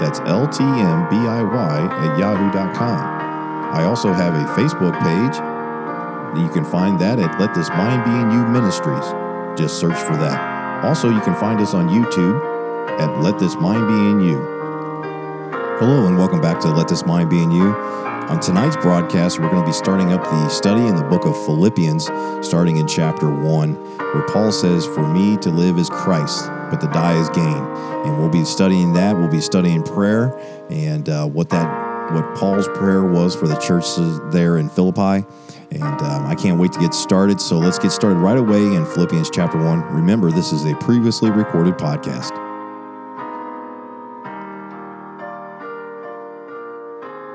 That's ltmbiy at yahoo.com. I also have a Facebook page. You can find that at Let This Mind Be in You Ministries. Just search for that. Also, you can find us on YouTube at Let This Mind Be in You. Hello, and welcome back to Let This Mind Be in You. On tonight's broadcast, we're going to be starting up the study in the book of Philippians, starting in chapter 1, where Paul says, For me to live is Christ, but the die is gain. And we'll be studying that. We'll be studying prayer and uh, what that what Paul's prayer was for the churches there in Philippi. And um, I can't wait to get started. So let's get started right away in Philippians chapter 1. Remember, this is a previously recorded podcast.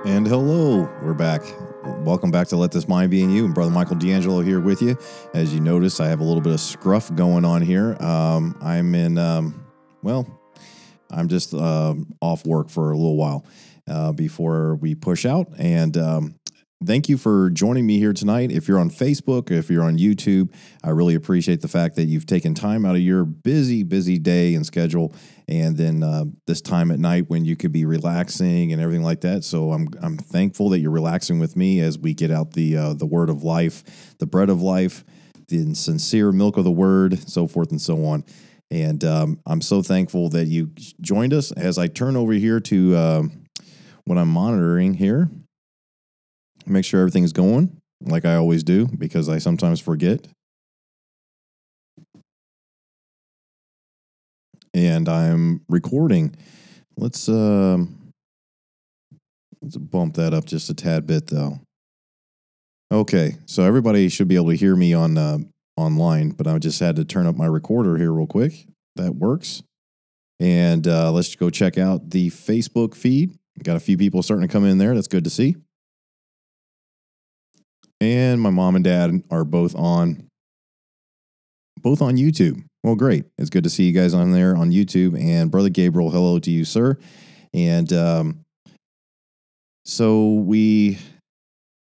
And hello, we're back. Welcome back to Let This Mind Be in You. And Brother Michael D'Angelo here with you. As you notice, I have a little bit of scruff going on here. Um, I'm in, um, well, I'm just uh, off work for a little while uh, before we push out. And um, thank you for joining me here tonight. If you're on Facebook, if you're on YouTube, I really appreciate the fact that you've taken time out of your busy, busy day and schedule, and then uh, this time at night when you could be relaxing and everything like that. So I'm I'm thankful that you're relaxing with me as we get out the uh, the word of life, the bread of life, the sincere milk of the word, so forth and so on. And um, I'm so thankful that you joined us as I turn over here to uh, what I'm monitoring here. Make sure everything's going like I always do because I sometimes forget. And I'm recording. Let's um let's bump that up just a tad bit though. Okay, so everybody should be able to hear me on uh, online, but I just had to turn up my recorder here real quick. That works. And uh, let's go check out the Facebook feed. Got a few people starting to come in there. That's good to see. And my mom and dad are both on both on YouTube. Well, great. It's good to see you guys on there on YouTube. And Brother Gabriel, hello to you, sir. And um, so we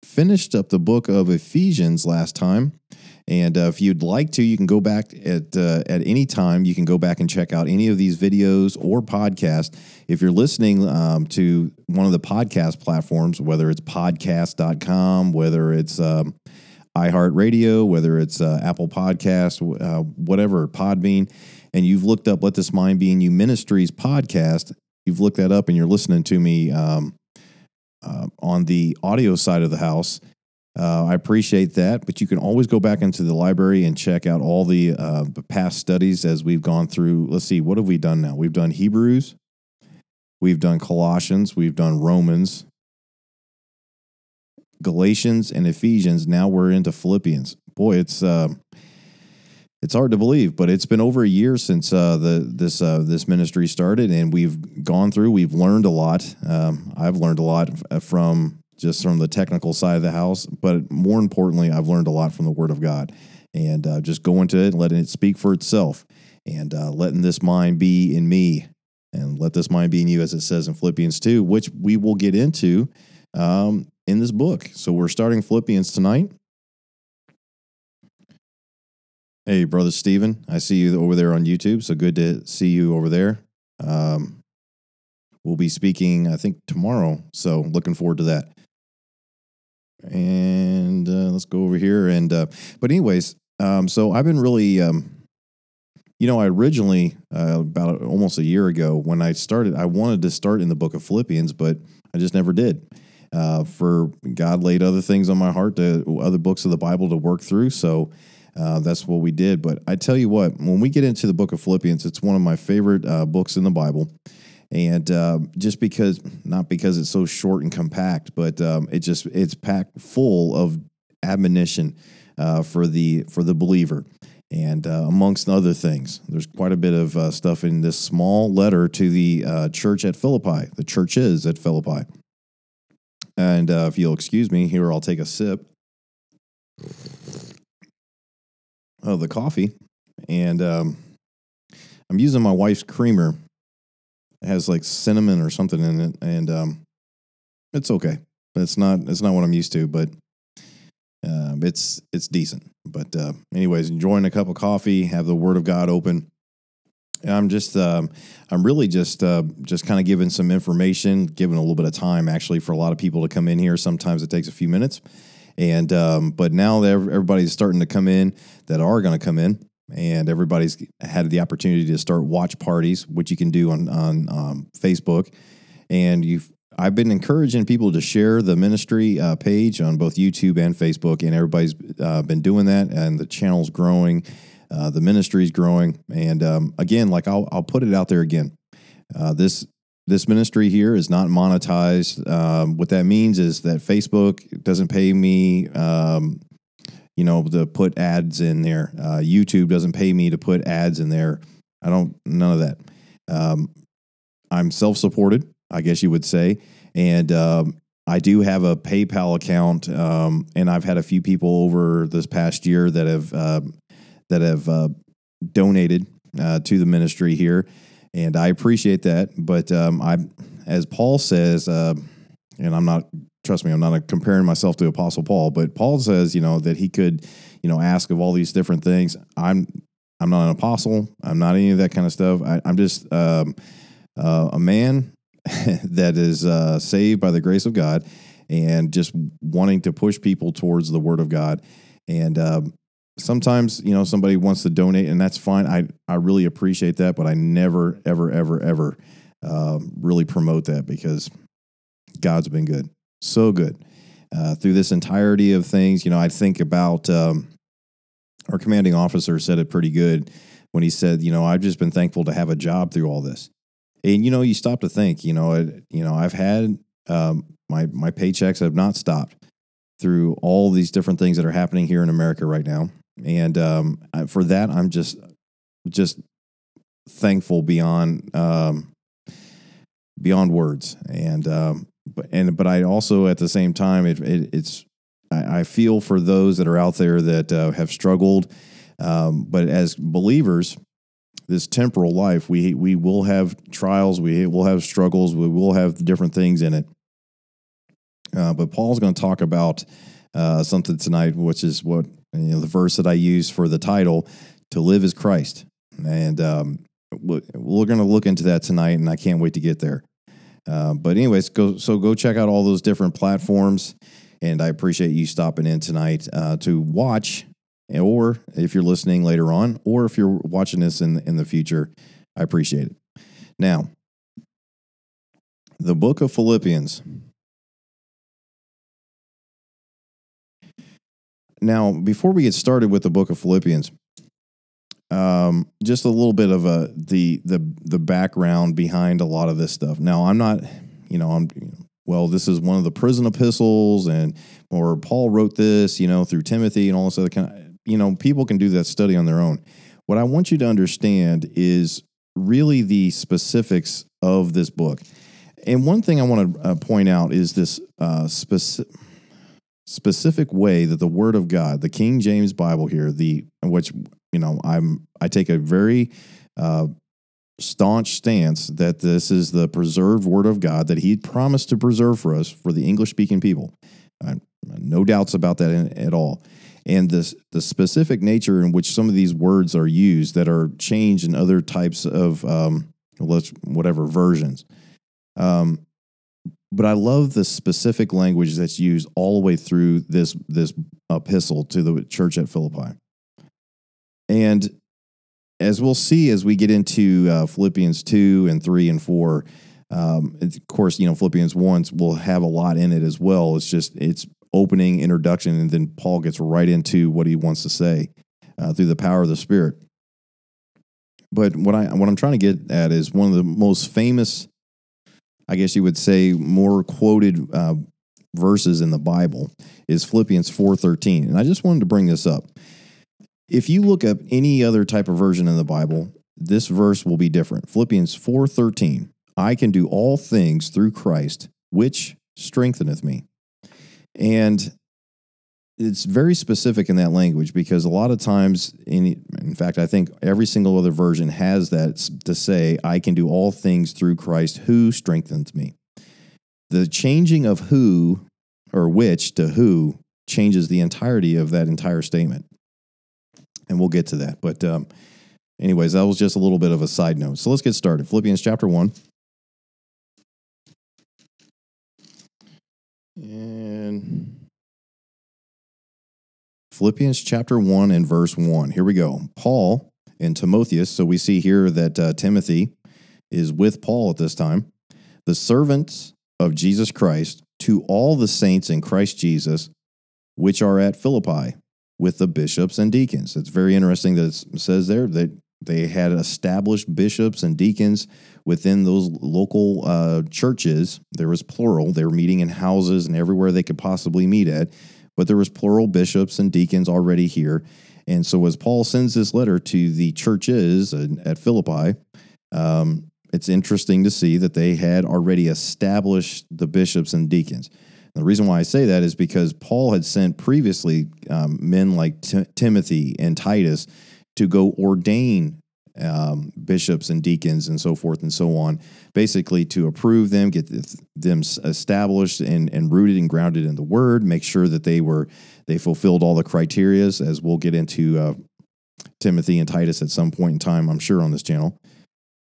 finished up the book of Ephesians last time. And uh, if you'd like to, you can go back at uh, at any time. You can go back and check out any of these videos or podcasts. If you're listening um, to one of the podcast platforms, whether it's podcast.com, whether it's um, iHeartRadio, whether it's uh, Apple Podcast, uh, whatever, Podbean, and you've looked up Let This Mind Be in You Ministries podcast, you've looked that up and you're listening to me um, uh, on the audio side of the house uh, I appreciate that, but you can always go back into the library and check out all the uh, past studies as we've gone through. Let's see, what have we done now? We've done Hebrews, we've done Colossians, we've done Romans, Galatians, and Ephesians. Now we're into Philippians. Boy, it's uh, it's hard to believe, but it's been over a year since uh, the this uh, this ministry started, and we've gone through. We've learned a lot. Um, I've learned a lot from just from the technical side of the house. But more importantly, I've learned a lot from the Word of God and uh, just going to it and letting it speak for itself and uh, letting this mind be in me and let this mind be in you, as it says in Philippians 2, which we will get into um, in this book. So we're starting Philippians tonight. Hey, brother Stephen, I see you over there on YouTube. So good to see you over there. Um, we'll be speaking, I think, tomorrow. So looking forward to that and uh, let's go over here. And uh, but anyways, um, so I've been really, um, you know, I originally uh, about almost a year ago when I started, I wanted to start in the book of Philippians, but I just never did. Uh, for God laid other things on my heart to other books of the Bible to work through, so. Uh, that's what we did. But I tell you what, when we get into the book of Philippians, it's one of my favorite uh, books in the Bible and uh, just because not because it's so short and compact but um, it just it's packed full of admonition uh, for the for the believer and uh, amongst other things there's quite a bit of uh, stuff in this small letter to the uh, church at philippi the church is at philippi And uh, if you'll excuse me, here I'll take a sip of the coffee. And um, I'm using my wife's creamer. Has like cinnamon or something in it, and um, it's okay. It's not it's not what I'm used to, but uh, it's it's decent. But uh, anyways, enjoying a cup of coffee, have the Word of God open. And I'm just um, I'm really just uh, just kind of giving some information, giving a little bit of time actually for a lot of people to come in here. Sometimes it takes a few minutes, and um, but now that everybody's starting to come in that are going to come in, and everybody's had the opportunity to start watch parties, which you can do on on um, Facebook, and you've I've been encouraging people to share the ministry uh, page on both YouTube and Facebook, and everybody's uh, been doing that, and the channel's growing, uh, the ministry's growing, and um, again, like I'll I'll put it out there again. Uh, this this ministry here is not monetized. Um, what that means is that Facebook doesn't pay me, um, you know, to put ads in there. Uh, YouTube doesn't pay me to put ads in there. I don't none of that. Um, I'm self supported. I guess you would say. And um, I do have a PayPal account, um, and I've had a few people over this past year that have uh, that have uh, donated uh, to the ministry here, and I appreciate that. But um, I, as Paul says, uh, and I'm not trust me, I'm not comparing myself to Apostle Paul, but Paul says, you know, that he could, you know, ask of all these different things. I'm I'm not an apostle. I'm not any of that kind of stuff. I, am just um, uh, a man that is uh, saved by the grace of God and just wanting to push people towards the Word of God. And um, sometimes, you know, somebody wants to donate, and that's fine. I I really appreciate that, but I never, ever, ever, ever uh, really promote that because God's been good, so good uh, through this entirety of things. You know, I think about um, our commanding officer said it pretty good when he said, you know, I've just been thankful to have a job through all this. And you know you stop to think you know it, you know i've had um, my my paychecks have not stopped through all these different things that are happening here in america right now. And um, for that i'm just just thankful beyond um, beyond words. And um, but and but i also at the same time it, it, it's I, I, feel for those that are out there that uh, have struggled um, but as believers this temporal life, we we will have trials, we will have struggles, we will have different things in it. Uh, but Paul's going to talk about uh, something tonight, which is what you know, the verse that I use for the title: "To live is Christ," and um, we're going to look into that tonight, and I can't wait to get there. Uh, but anyways, go so go check out all those different platforms, and I appreciate you stopping in tonight uh, to watch or if you're listening later on, or if you're watching this in in the future, I appreciate it. Now, the book of Philippians. Now, before we get started with the book of Philippians, um, just a little bit of a the the the background behind a lot of this stuff. Now, I'm not, you know, I'm well, this is one of the prison epistles, and or Paul wrote this, you know, through Timothy and all this other kind. Of, you know, people can do that study on their own. What I want you to understand is really the specifics of this book. And one thing I want to uh, point out is this uh, specific specific way that the Word of God, the King James Bible here, the which you know I'm I take a very uh, staunch stance that this is the preserved Word of God that He promised to preserve for us for the English speaking people. no doubts about that in, at all and the the specific nature in which some of these words are used that are changed in other types of um, let's whatever versions. Um, but I love the specific language that's used all the way through this this epistle to the church at Philippi. And as we'll see as we get into uh, Philippians 2 and 3 and 4, um, of course, you know, Philippians 1 will have a lot in it as well. It's just, it's opening introduction, and then Paul gets right into what he wants to say uh, through the power of the Spirit. But what I what I'm trying to get at is one of the most famous, I guess you would say, more quoted uh, verses in the Bible is Philippians 4:13, and I just wanted to bring this up. If you look up any other type of version in the Bible, this verse will be different. Philippians 4:13, I can do all things through Christ, which strengtheneth me. And it's very specific in that language because a lot of times, in, in fact, I think every single other version has that to say, I can do all things through Christ who strengthens me. The changing of who or which to who changes the entirety of that entire statement. And we'll get to that. But, um, anyways, that was just a little bit of a side note. So let's get started. Philippians chapter 1. And Philippians chapter 1 and verse 1. Here we go. Paul and Timotheus. So we see here that uh, Timothy is with Paul at this time. The servants of Jesus Christ to all the saints in Christ Jesus, which are at Philippi, with the bishops and deacons. It's very interesting that it says there that they had established bishops and deacons within those local uh, churches. There was plural. They were meeting in houses and everywhere they could possibly meet at but there was plural bishops and deacons already here. And so as Paul sends this letter to the churches at Philippi, um, it's interesting to see that they had already established the bishops and deacons. The reason why I say that is because Paul had sent previously um, men like T- Timothy and Titus to go ordain um, bishops and deacons and so forth and so on, basically to approve them, get them established and, and rooted and grounded in the Word, make sure that they were they fulfilled all the criterias, as we'll get into uh, Timothy and Titus at some point in time, I'm sure on this channel.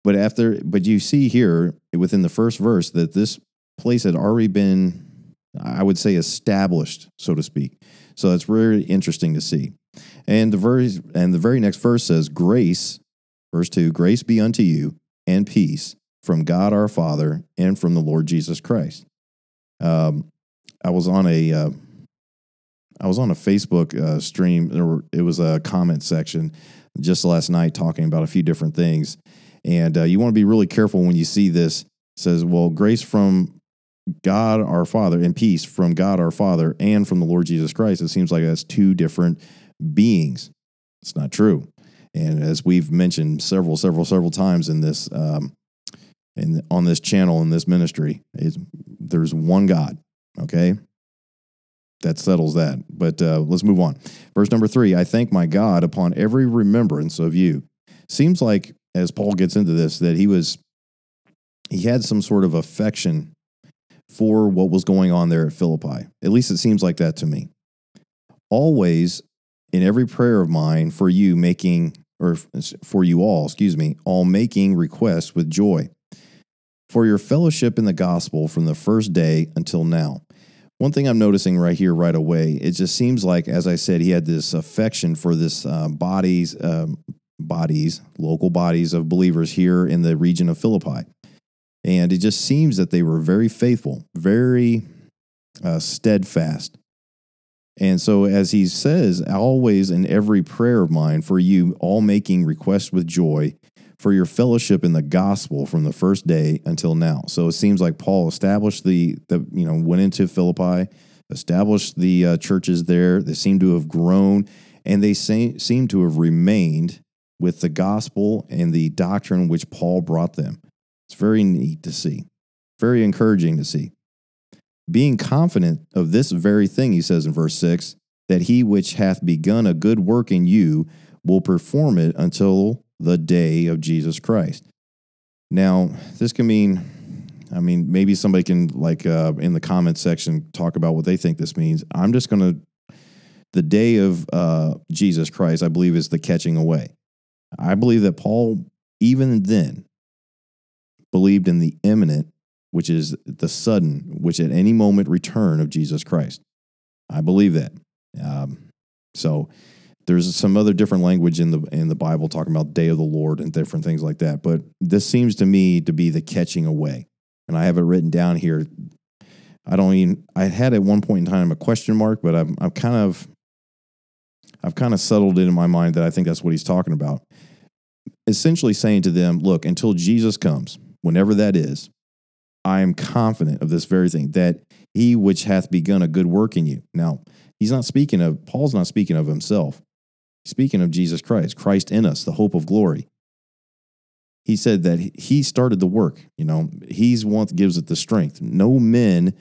But after, but you see here within the first verse that this place had already been, I would say, established, so to speak. So that's very interesting to see. And the very and the very next verse says, "Grace Verse 2 Grace be unto you and peace from God our Father and from the Lord Jesus Christ. Um, I was on a uh, I was on a Facebook uh, stream. It was a comment section just last night talking about a few different things, and uh, you want to be really careful when you see this. It says, "Well, grace from God our Father and peace from God our Father and from the Lord Jesus Christ." It seems like that's two different beings. It's not true. And as we've mentioned several, several, several times in this, um, in on this channel in this ministry, is there's one God. Okay, that settles that. But uh, let's move on. Verse number three: I thank my God upon every remembrance of you. Seems like as Paul gets into this that he was he had some sort of affection for what was going on there at Philippi. At least it seems like that to me. Always in every prayer of mine for you making or for you all, excuse me, all making requests with joy for your fellowship in the gospel from the first day until now. One thing I'm noticing right here, right away, it just seems like, as I said, he had this affection for this uh, bodies, um, bodies, local bodies of believers here in the region of Philippi, and it just seems that they were very faithful, very uh, steadfast and so, as he says, always in every prayer of mine for you, all making requests with joy for your fellowship in the gospel from the first day until now. So it seems like Paul established the, the you know, went into Philippi, established the uh, churches there. They seem to have grown and they say, seem to have remained with the gospel and the doctrine which Paul brought them. It's very neat to see, very encouraging to see being confident of this very thing, he says in verse 6, that he which hath begun a good work in you will perform it until the day of Jesus Christ. Now, this can mean, I mean, maybe somebody can, like uh, in the comments section, talk about what they think this means. I'm just to, the day of uh, Jesus Christ, I believe, is the catching away. I believe that Paul, even then, believed in the imminent which is the sudden, which at any moment return of Jesus Christ. I believe that. Um, so there's some other different language in the in the Bible talking about day of the Lord and different things like that. But this seems to me to be the catching away, and I have it written down here. I don't even. I had at one point in time a question mark, but I'm I'm kind of I've kind of settled it in my mind that I think that's what he's talking about. Essentially saying to them, look, until Jesus comes, whenever that is, I am confident of this very thing, that he which hath begun a good work in you. Now, he's not speaking of, Paul's not speaking of himself. He's speaking of Jesus Christ, Christ in us, the hope of glory. He said that he started the work, you know, he's one that gives it the strength. No men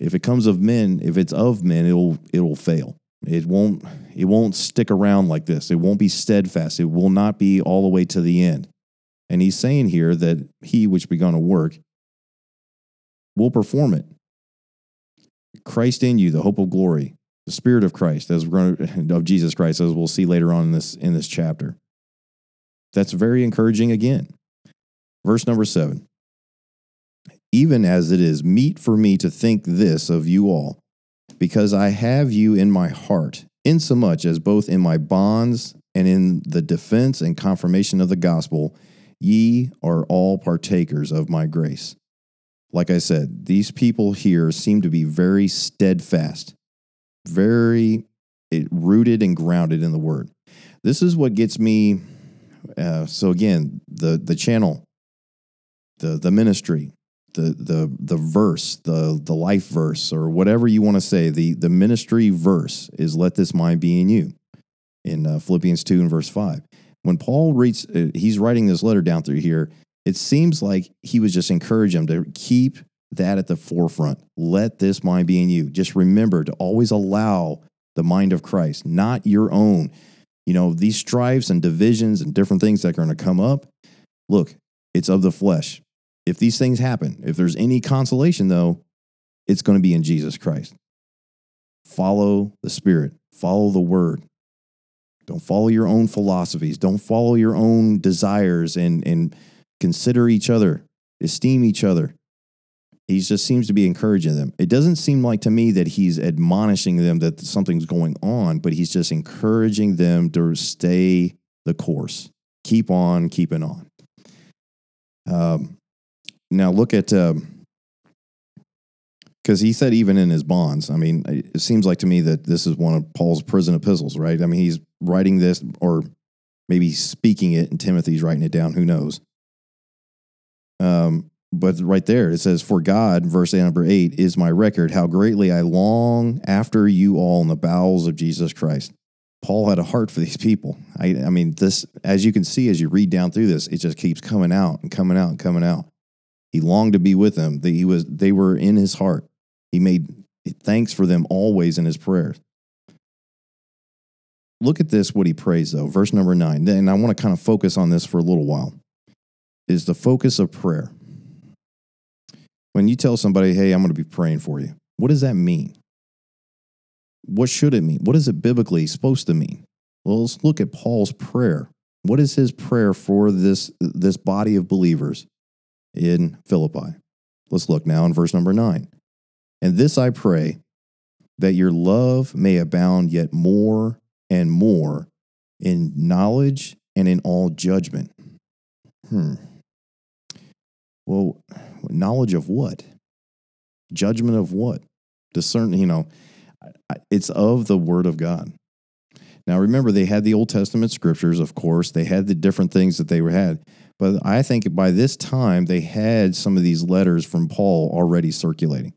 if it comes of men, if it's of men, it'll it'll fail. It won't it won't stick around like this. It won't be steadfast. It will not be all the way to the end. And he's saying here that he which begun a work will perform it. Christ in you, the hope of glory, the Spirit of Christ, as we're going to, of Jesus Christ, as we'll see later on in this in this chapter. That's very encouraging again. Verse number seven. Even as it is meet for me to think this of you all, because I have you in my heart, insomuch as both in my bonds and in the defense and confirmation of the gospel, ye are all partakers of my grace. Like I said, these people here seem to be very steadfast, very rooted and grounded in the word. This is what gets me. Uh, so again, the the channel, the the ministry, the the the verse, the the life verse, or whatever you want to say, the the ministry verse is "Let this mind be in you," in uh, Philippians two and verse five. When Paul reads, uh, he's writing this letter down through here. It seems like he was just encouraging them to keep that at the forefront. Let this mind be in you. Just remember to always allow the mind of Christ, not your own. You know, these strifes and divisions and different things that are going to come up. Look, it's of the flesh if these things happen, if there's any consolation, though, it's going to be in Jesus Christ. Follow the Spirit, follow the Word. Don't follow your own philosophies. Don't follow your own desires and, and consider each other, esteem each other. He just seems to be encouraging them. It doesn't seem like to me that he's admonishing them that something's going on, but he's just encouraging them to stay the course. Keep on keeping on. Um, now look at because um, he said even in his bonds. I mean, it seems like to me that this is one of Paul's prison epistles, right? I mean, he's writing this or maybe speaking it, and Timothy's writing it down. Who knows? Um, but right there it says, "For God," verse number eight, is my record, how greatly I long after you all in the bowels of Jesus Christ. Paul had a heart for these people. I, I mean, this, as you can see as you read down through this, it just keeps coming out and coming out and coming out. He longed to be with them. He was, they were in his heart. He made thanks for them always in his prayers. Look at this, what he prays, though. Verse number nine. And I want to kind of focus on this for a little while. Is the focus of prayer. When you tell somebody, hey, I'm going to be praying for you, what does that mean? What should it mean? What is it biblically supposed to mean? Well, let's look at Paul's prayer. What is his prayer for this, this body of believers? in Philippi. Let's look now in verse number nine. And this I pray, that your love may abound yet more and more in knowledge and in all judgment. Hmm. Well, knowledge of what? Judgment of what? Discern, you know, it's of the Word of God. Now, remember, they had the Old Testament scriptures, of course. They had the different things that they had. But I think by this time, they had some of these letters from Paul already circulating.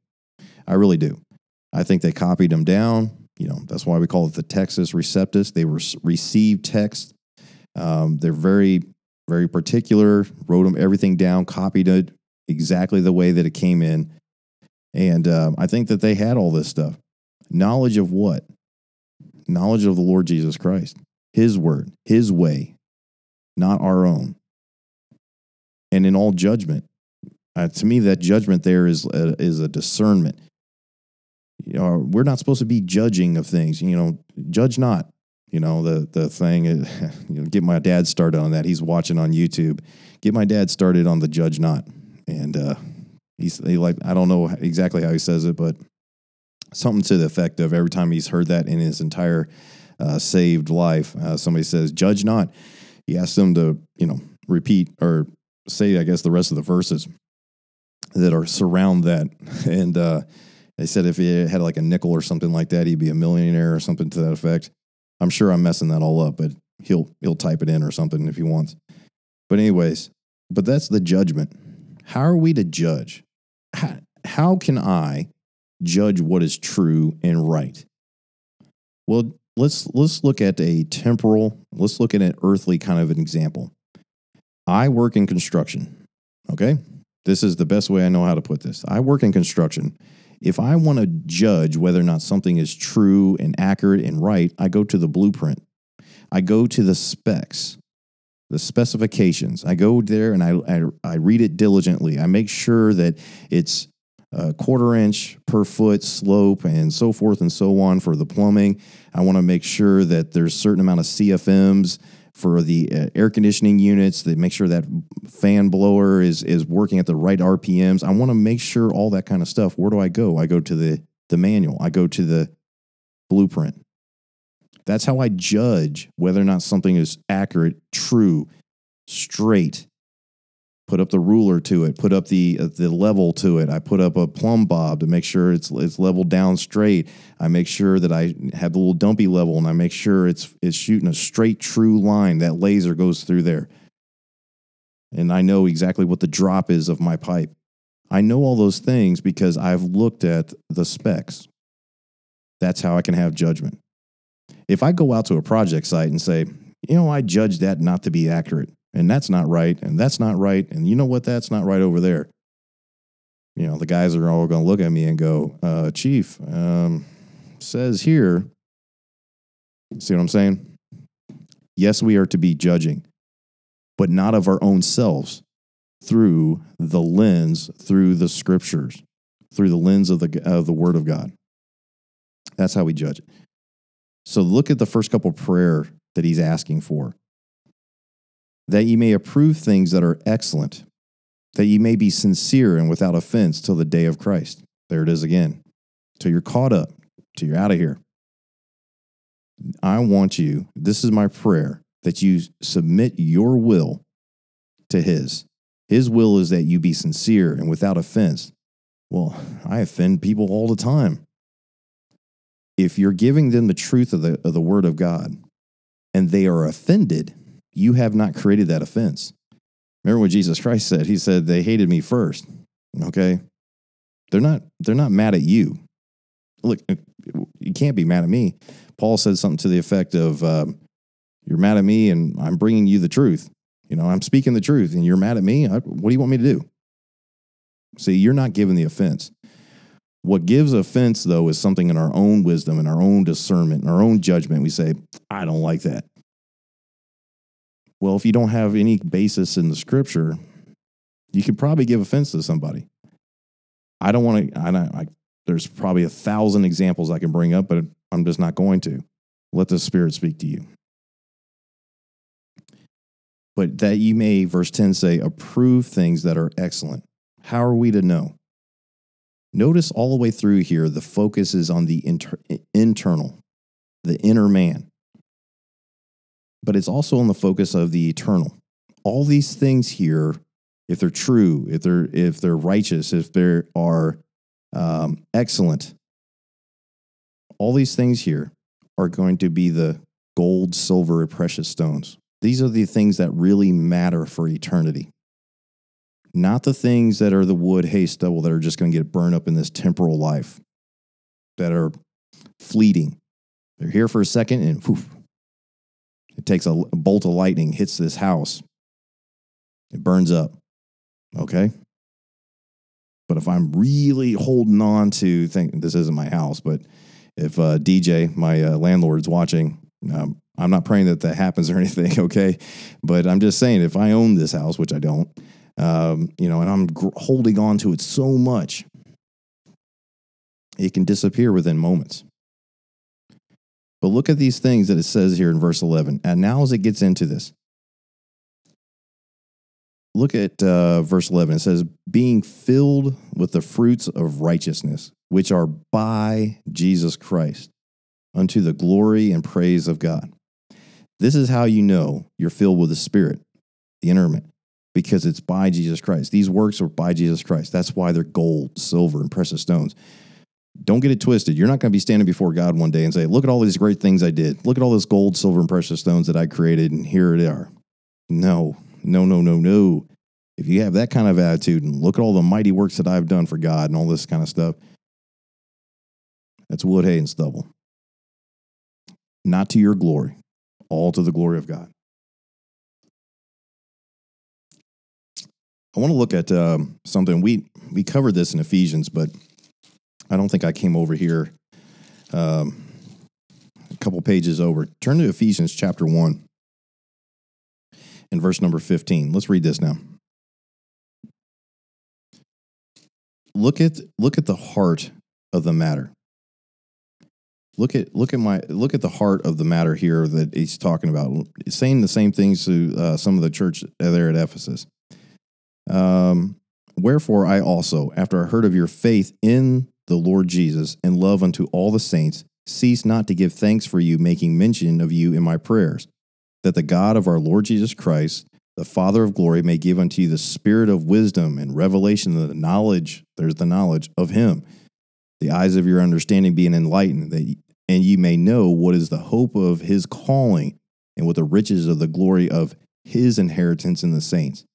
I really do. I think they copied them down. You know, that's why we call it the Textus Receptus. They were received text. Um, they're very, very particular, wrote them everything down, copied it exactly the way that it came in. And um, I think that they had all this stuff. Knowledge of what? Knowledge of the Lord Jesus Christ, His word, His way, not our own and in all judgment. Uh, to me, that judgment there is a, is a discernment. You know, we're not supposed to be judging of things. You know, judge not. You know the the thing. you know, get my dad started on that. He's watching on YouTube. Get my dad started on the judge not, and uh, he's he like I don't know exactly how he says it, but something to the effect of every time he's heard that in his entire uh, saved life, uh, somebody says judge not. He asks them to you know repeat or say, I guess, the rest of the verses that are surround that. And uh, they said if he had like a nickel or something like that, he'd be a millionaire or something to that effect. I'm sure I'm messing that all up, but he'll he'll type it in or something if he wants. But anyways, but that's the judgment. How are we to judge? How, how can I judge what is true and right? Well, let's let's look at a temporal, let's look at an earthly kind of an example. I work in construction. Okay. This is the best way I know how to put this. I work in construction. If I want to judge whether or not something is true and accurate and right, I go to the blueprint. I go to the specs, the specifications. I go there and I, I, I read it diligently. I make sure that it's a quarter inch per foot slope and so forth and so on for the plumbing. I want to make sure that there's a certain amount of CFMs for the uh, air conditioning units to make sure that fan blower is is working at the right RPMs. I want to make sure all that kind of stuff. Where do I go? I go to the the manual. I go to the blueprint. That's how I judge whether or not something is accurate, true, straight, put up the ruler to it, put up the uh, the level to it. I put up a plumb bob to make sure it's it's leveled down straight. I make sure that I have the little dumpy level, and I make sure it's it's shooting a straight, true line. That laser goes through there, and I know exactly what the drop is of my pipe. I know all those things because I've looked at the specs. That's how I can have judgment. If I go out to a project site and say, you know, I judge that not to be accurate, and that's not right, and that's not right, and you know what, that's not right over there. You know, the guys are all going to look at me and go, uh, Chief, um, says here, see what I'm saying? Yes, we are to be judging, but not of our own selves through the lens, through the scriptures, through the lens of the, of the Word of God. That's how we judge it. So look at the first couple prayer that he's asking for that ye may approve things that are excellent, that ye may be sincere and without offense till the day of Christ. There it is again. Till you're caught up, till you're out of here. I want you, this is my prayer, that you submit your will to His. His will is that you be sincere and without offense. Well, I offend people all the time. If you're giving them the truth of the, of the Word of God and they are offended, you have not created that offense. Remember what Jesus Christ said? He said, They hated me first. Okay. They're not, they're not mad at you. Look, you can't be mad at me. Paul said something to the effect of, um, You're mad at me and I'm bringing you the truth. You know, I'm speaking the truth and you're mad at me. I, what do you want me to do? See, you're not giving the offense. What gives offense, though, is something in our own wisdom and our own discernment and our own judgment. We say, I don't like that. Well, if you don't have any basis in the scripture, you could probably give offense to somebody. I don't want to, I, don't, I there's probably a thousand examples I can bring up, but I'm just not going to. Let the Spirit speak to you. But that you may, verse 10 say, approve things that are excellent. How are we to know? Notice all the way through here, the focus is on the inter- internal, the inner man but it's also on the focus of the eternal. All these things here, if they're true, if they're if they're righteous, if they are um, excellent, all these things here are going to be the gold, silver, and precious stones. These are the things that really matter for eternity. Not the things that are the wood, hay, stubble that are just going to get burned up in this temporal life, that are fleeting. They're here for a second and poof, it takes a, bolt of lightning, hits this house, it burns up. Okay? But if I'm really holding on to, think this isn't my house, but if uh, DJ, my uh, landlord's watching, um, I'm not praying that that happens or anything, okay? But I'm just saying, if I own this house, which I don't, um, you know, and I'm gr- holding on to it so much, it can disappear within moments. But look at these things that it says here in verse 11. And now, as it gets into this, look at uh, verse 11. It says, being filled with the fruits of righteousness, which are by Jesus Christ, unto the glory and praise of God. This is how you know you're filled with the Spirit, the interment, because it's by Jesus Christ. These works are by Jesus Christ. That's why they're gold, silver, and precious stones. Don't get it twisted. You're not going to be standing before God one day and say, Look at all these great things I did. Look at all this gold, silver, and precious stones that I created, and here they are. No, no, no, no, no. If you have that kind of attitude and look at all the mighty works that I've done for God and all this kind of stuff, that's wood, hay, and stubble. Not to your glory, all to the glory of God. I want to look at um, something we we covered this in Ephesians, but I don't think I came over here um, a couple pages over. Turn to Ephesians chapter 1 and verse number 15. Let's read this now. Look at look at the heart of the matter. Look at look at my look at the heart of the matter here that he's talking about. He's saying the same things to uh, some of the church there at Ephesus. Um, Wherefore I also, after I heard of your faith in the Lord Jesus and love unto all the saints, cease not to give thanks for you, making mention of you in my prayers, that the God of our Lord Jesus Christ, the Father of glory, may give unto you the spirit of wisdom and revelation, the knowledge, there's the knowledge of him, the eyes of your understanding being enlightened, that and ye may know what is the hope of his calling and what the riches of the glory of his inheritance in the saints.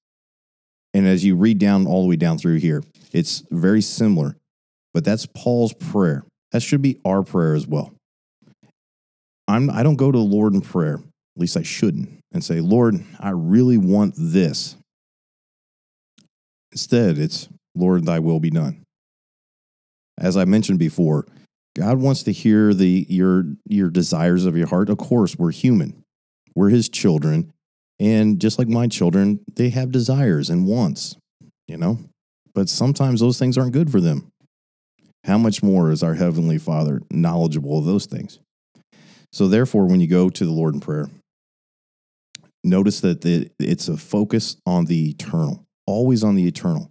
And as you read down all the way down through here, it's very similar, but that's Paul's prayer. That should be our prayer as well. I'm, I don't go to the Lord in prayer, at least I shouldn't, and say, Lord, I really want this. Instead, it's, Lord, thy will be done. As I mentioned before, God wants to hear the your your desires of your heart. Of course, we're human. We're his children. And just like my children, they have desires and wants, you know? But sometimes those things aren't good for them. How much more is our Heavenly Father knowledgeable of those things? So, therefore, when you go to the Lord in prayer, notice that it's a focus on the eternal, always on the eternal.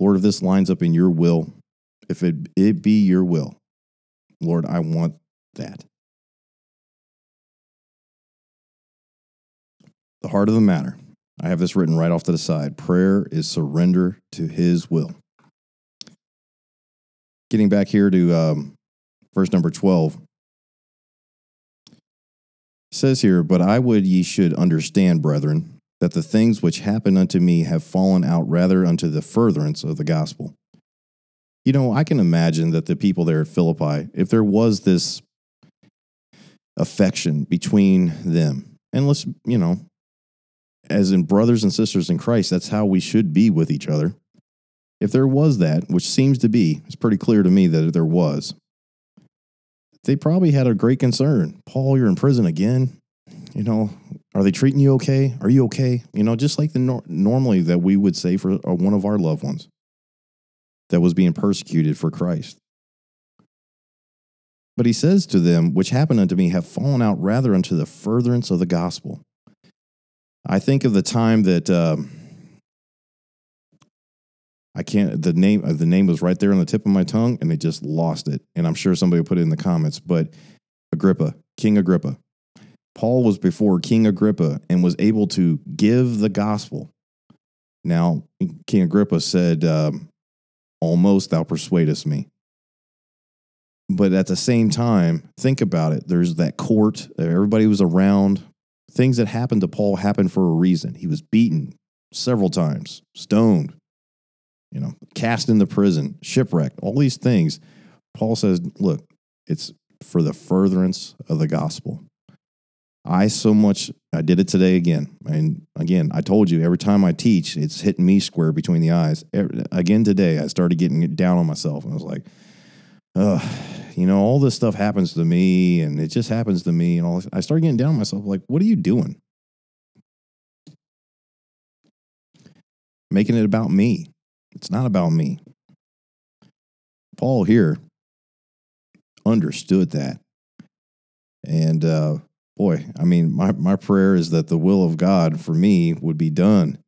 Lord, if this lines up in your will, if it, it be your will, Lord, I want that. The heart of the matter. I have this written right off to the side. Prayer is surrender to His will. Getting back here to um, verse number 12 says here, But I would ye should understand, brethren, that the things which happen unto me have fallen out rather unto the furtherance of the gospel you know, I can imagine that the people there at Philippi, if there was this affection between them, and let's, you know, as in brothers and sisters in Christ, that's how we should be with each other. If there was that, which seems to be, it's pretty clear to me that there was, they probably had a great concern. Paul, you're in prison again. You know, are they treating you okay? Are you okay? You know, just like the nor- normally that we would say for uh, one of our loved ones that was being persecuted for Christ. But he says to them, Which happened unto me have fallen out rather unto the furtherance of the gospel. I think of the time that um, I can't, the name, uh, the name was right there on the tip of my tongue and they just lost it. And I'm sure somebody will put it in the comments, but Agrippa, King Agrippa. Paul was before King Agrippa and was able to give the gospel. Now, King Agrippa said, um, almost thou persuadest me. But at the same time, think about it. There's that court, everybody was around. Things that happened to Paul happened for a reason. He was beaten several times, stoned, you know, cast into prison, shipwrecked, all these things. Paul says, look, it's for the furtherance of the gospel. I so much, I did it today again. And again, I told you every time I teach, it's hitting me square between the eyes. Again, today, I started getting down on myself and I was like, ugh, you know, all this stuff happens to me and it just happens to me. And all this. I started getting down on myself, like, what are you doing? Making it about me. It's not about me. Paul here understood that. And uh, boy, I mean, my, my prayer is that the will of God for me would be done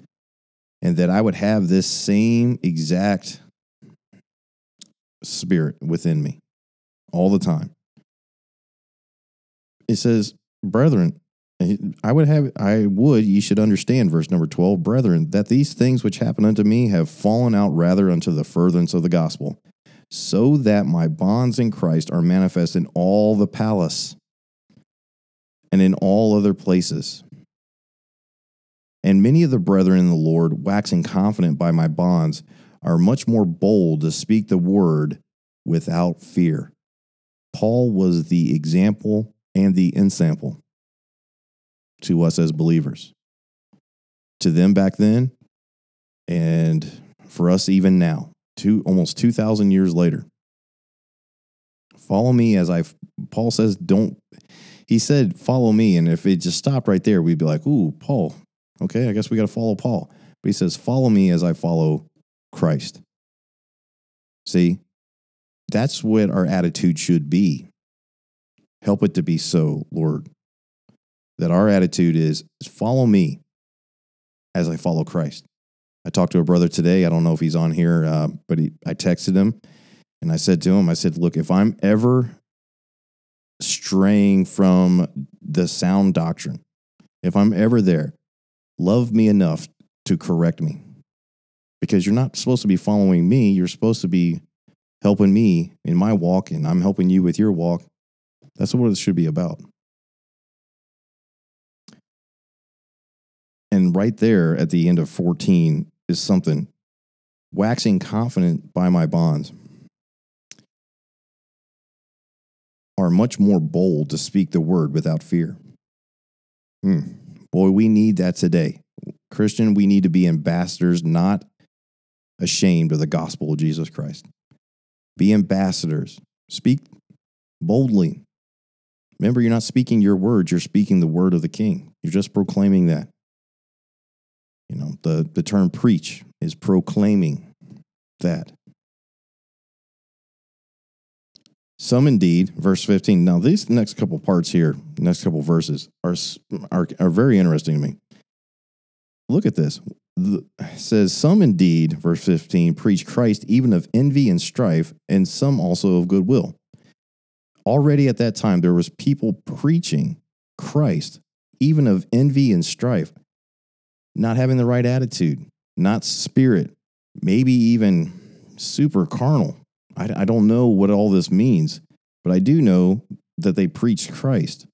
and that I would have this same exact spirit within me all the time. It says, brethren, I would have, I would, ye should understand, verse number 12, brethren, that these things which happen unto me have fallen out rather unto the furtherance of the gospel, so that my bonds in Christ are manifest in all the palace and in all other places. And many of the brethren in the Lord, waxing confident by my bonds, are much more bold to speak the word without fear. Paul was the example and the ensample to us as believers. To them back then, and for us even now, two, almost 2,000 years later. Follow me as I, Paul says, don't, he said, follow me. And if it just stopped right there, we'd be like, ooh, Paul, okay, I guess we got to follow Paul. But he says, follow me as I follow Christ. See, that's what our attitude should be. Help it to be so, Lord. That our attitude is is follow me as I follow Christ. I talked to a brother today. I don't know if he's on here, uh, but he, I texted him and I said to him, I said, look, if I'm ever straying from the sound doctrine, if I'm ever there, love me enough to correct me. Because you're not supposed to be following me. You're supposed to be helping me in my walk, and I'm helping you with your walk. That's what it should be about. And right there at the end of 14 is something waxing confident by my bonds are much more bold to speak the word without fear. Hmm. Boy, we need that today. Christian, we need to be ambassadors, not ashamed of the gospel of Jesus Christ. Be ambassadors. Speak boldly. Remember, you're not speaking your words, you're speaking the word of the king. You're just proclaiming that. You know, the, the term preach is proclaiming that. Some indeed, verse 15. Now, these next couple parts here, next couple verses, are, are, are very interesting to me. Look at this. The, says, Some indeed, verse 15, preach Christ even of envy and strife, and some also of goodwill. Already at that time, there was people preaching Christ even of envy and strife not having the right attitude, not spirit, maybe even super carnal. I, I don't know what all this means, but I do know that they preach Christ.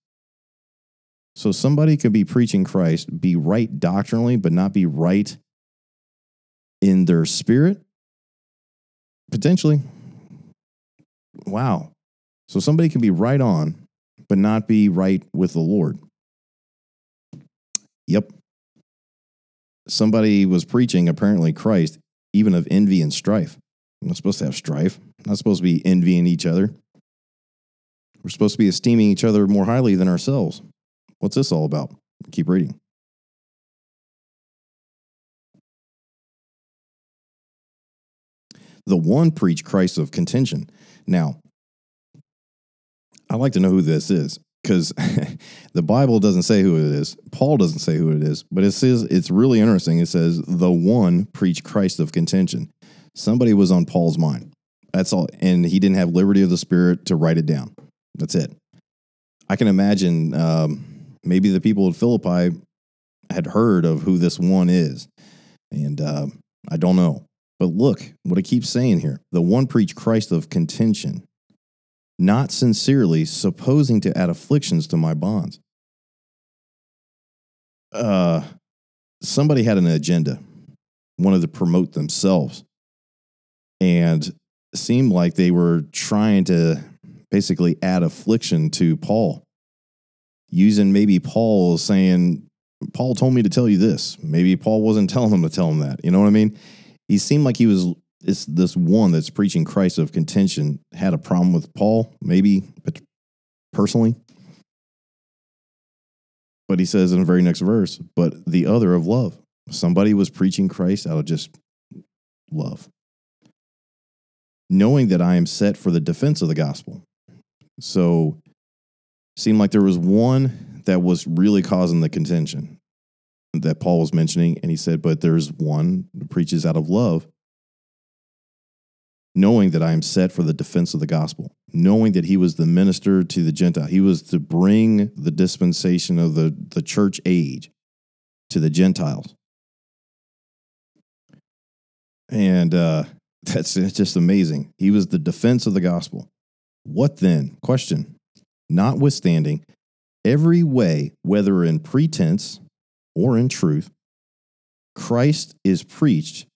So somebody could be preaching Christ, be right doctrinally, but not be right in their spirit? Potentially. Wow. So somebody can be right on, but not be right with the Lord. Yep somebody was preaching apparently Christ, even of envy and strife. I'm not supposed to have strife. I'm not supposed to be envying each other. We're supposed to be esteeming each other more highly than ourselves. What's this all about? Keep reading. The one preached Christ of contention. Now, I'd like to know who this is because the Bible doesn't say who it is. Paul doesn't say who it is, but it says it's really interesting. It says the one preached Christ of contention. Somebody was on Paul's mind. That's all, and he didn't have liberty of the spirit to write it down. That's it. I can imagine um, maybe the people of Philippi had heard of who this one is, and uh, I don't know. But look what it keeps saying here: the one preached Christ of contention not sincerely, supposing to add afflictions to my bonds. Uh, somebody had an agenda, wanted to promote themselves, and seemed like they were trying to basically add affliction to Paul, using maybe Paul saying, Paul told me to tell you this. Maybe Paul wasn't telling them to tell him that. You know what I mean? He seemed like he was this this one that's preaching Christ of contention had a problem with Paul, maybe, personally. But he says in the very next verse, but the other of love. Somebody was preaching Christ out of just love. Knowing that I am set for the defense of the gospel. So seemed like there was one that was really causing the contention that Paul was mentioning. And he said, but there's one that preaches out of love knowing that I am set for the defense of the gospel, knowing that he was the minister to the Gentile. He was to bring the dispensation of the, the church age to the Gentiles. And uh, that's just amazing. He was the defense of the gospel. What then? Question. Notwithstanding, every way, whether in pretense or in truth, Christ is preached.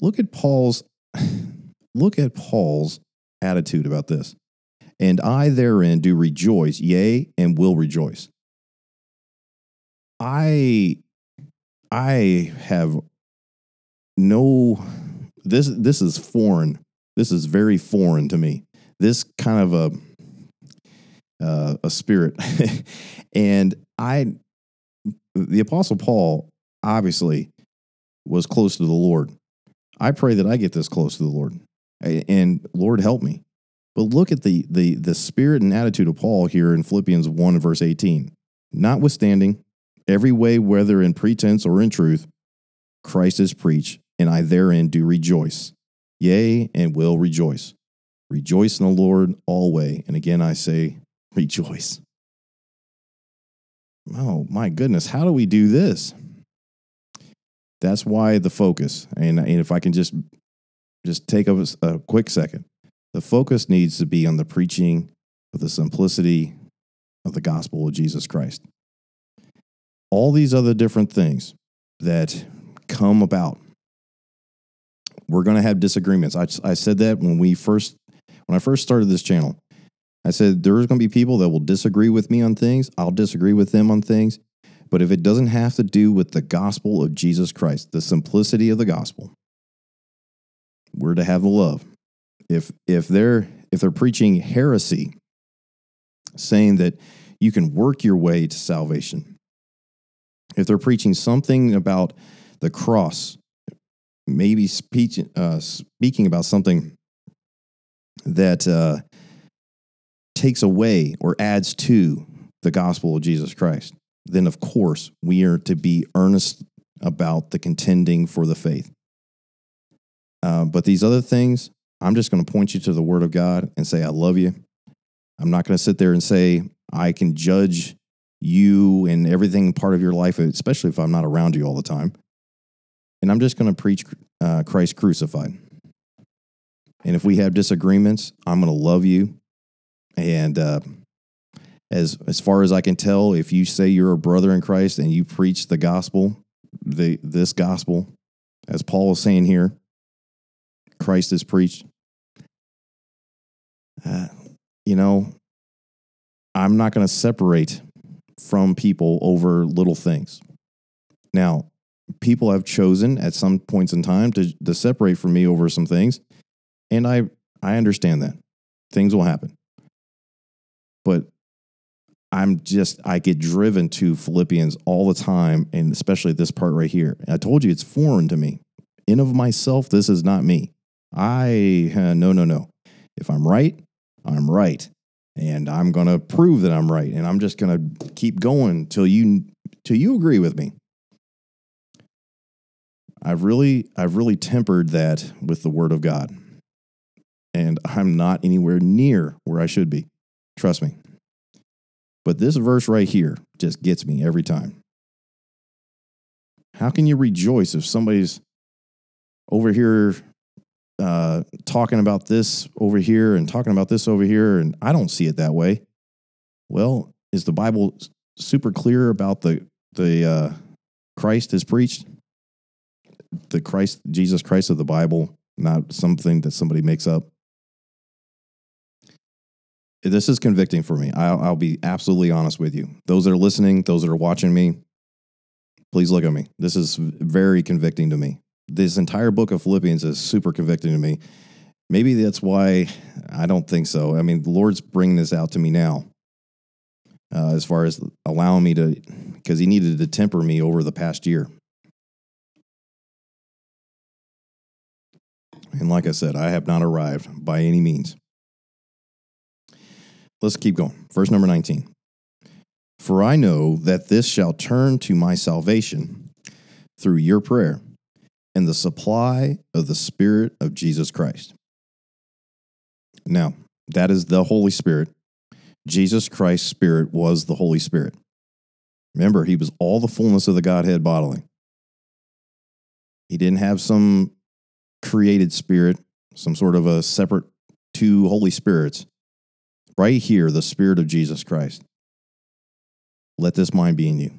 Look at Paul's Look at Paul's attitude about this. And I therein do rejoice, yea, and will rejoice. I I have no this this is foreign. This is very foreign to me this kind of a uh, a spirit, and I, the Apostle Paul, obviously was close to the Lord. I pray that I get this close to the Lord, and Lord help me. But look at the the the spirit and attitude of Paul here in Philippians one verse eighteen. Notwithstanding, every way, whether in pretense or in truth, Christ is preached, and I therein do rejoice, yea, and will rejoice. Rejoice in the Lord always. And again, I say, rejoice. Oh my goodness, how do we do this? That's why the focus. And, and if I can just just take a, a quick second, the focus needs to be on the preaching of the simplicity of the gospel of Jesus Christ. All these other different things that come about, we're going to have disagreements. I, I said that when we first when I first started this channel. I said there's going to be people that will disagree with me on things. I'll disagree with them on things. But if it doesn't have to do with the gospel of Jesus Christ, the simplicity of the gospel, we're to have the love. If if they're if they're preaching heresy, saying that you can work your way to salvation, if they're preaching something about the cross, maybe speech, uh, speaking about something that uh, takes away or adds to the gospel of Jesus Christ, then of course we are to be earnest about the contending for the faith. Uh, but these other things, I'm just going to point you to the Word of God and say, I love you. I'm not going to sit there and say, I can judge you and everything part of your life, especially if I'm not around you all the time. And I'm just going to preach uh, Christ crucified. And if we have disagreements, I'm going to love you. And uh, as as far as I can tell, if you say you're a brother in Christ and you preach the gospel, the this gospel, as Paul is saying here, Christ is preached. Uh, you know, I'm not going to separate from people over little things. Now, people have chosen at some points in time to, to separate from me over some things, and I I understand that things will happen. But I'm just, I get driven to Philippians all the time, and especially this part right here. I told you it's foreign to me. In of myself, this is not me. I, uh, no, no, no. If I'm right, I'm right. And I'm going to prove that I'm right. And I'm just going to keep going till you, till you agree with me. I've really, I've really tempered that with the word of God. And I'm not anywhere near where I should be. Trust me. But this verse right here just gets me every time. How can you rejoice if somebody's over here uh, talking about this over here and talking about this over here, and I don't see it that way? Well, is the Bible super clear about the the uh, Christ is preached? The Christ, Jesus Christ of the Bible, not something that somebody makes up this is convicting for me. I'll, I'll, be absolutely honest with you. Those that are listening, those that are watching me, please look at me. This is very convicting to me. This entire book of Philippians is super convicting to me. Maybe that's why I don't think so. I mean, the Lord's bringing this out to me now, uh, as far as allowing me to, because He needed to temper me over the past year. And like I said, I have not arrived by any means. Let's keep going. Verse number 19. For I know that this shall turn to my salvation through your prayer and the supply of the Spirit of Jesus Christ. Now, that is the Holy Spirit. Jesus Christ's Spirit was the Holy Spirit. Remember, he was all the fullness of the Godhead bodily. He didn't have some created spirit, some sort of a separate two Holy Spirits right here, the Spirit of Jesus Christ. Let this mind be in you.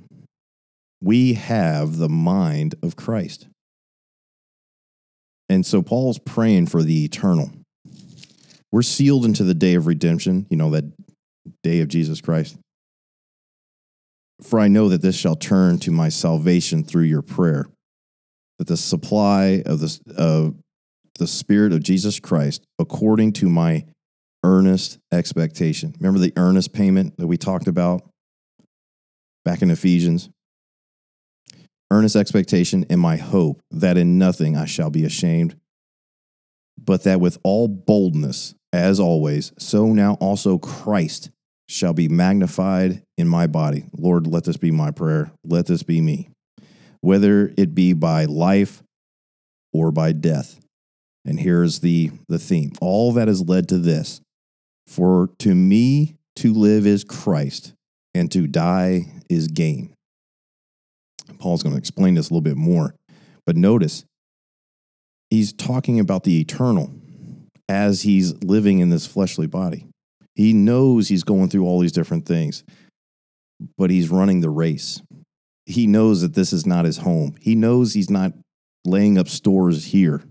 We have the mind of Christ. And so Paul's praying for the eternal. We're sealed into the day of redemption, you know, that day of Jesus Christ. For I know that this shall turn to my salvation through your prayer, that the supply of the, of the Spirit of Jesus Christ, according to my earnest expectation. Remember the earnest payment that we talked about back in Ephesians? Earnest expectation and my hope that in nothing I shall be ashamed, but that with all boldness, as always, so now also Christ shall be magnified in my body. Lord, let this be my prayer. Let this be me. Whether it be by life or by death. And here's the, the theme all that has led to this. For to me to live is Christ, and to die is gain. Paul's going to explain this a little bit more. But notice, he's talking about the eternal as he's living in this fleshly body. He knows he's going through all these different things, but he's running the race. He knows that this is not his home. He knows he's not laying up stores here.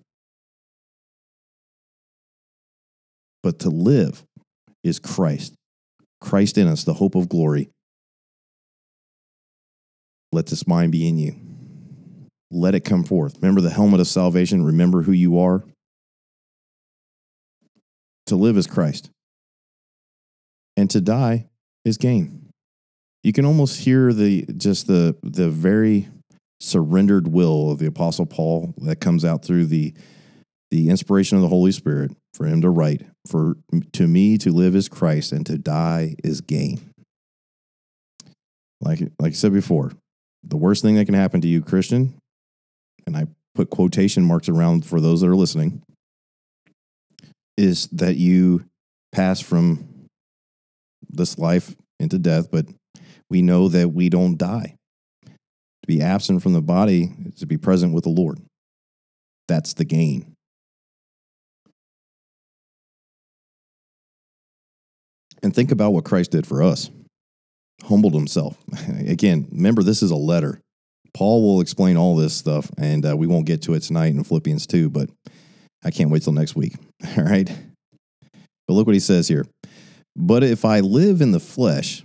But to live is Christ. Christ in us, the hope of glory. Let this mind be in you. Let it come forth. Remember the helmet of salvation. Remember who you are. To live is Christ, and to die is gain. You can almost hear the just the the very surrendered will of the apostle Paul that comes out through the the inspiration of the Holy Spirit for him to write for to me to live is Christ and to die is gain. Like like I said before, the worst thing that can happen to you Christian and I put quotation marks around for those that are listening is that you pass from this life into death, but we know that we don't die. To be absent from the body is to be present with the Lord. That's the gain. And think about what Christ did for us. Humbled himself. Again, remember, this is a letter. Paul will explain all this stuff, and uh, we won't get to it tonight in Philippians 2, but I can't wait till next week. All right. But look what he says here. But if I live in the flesh,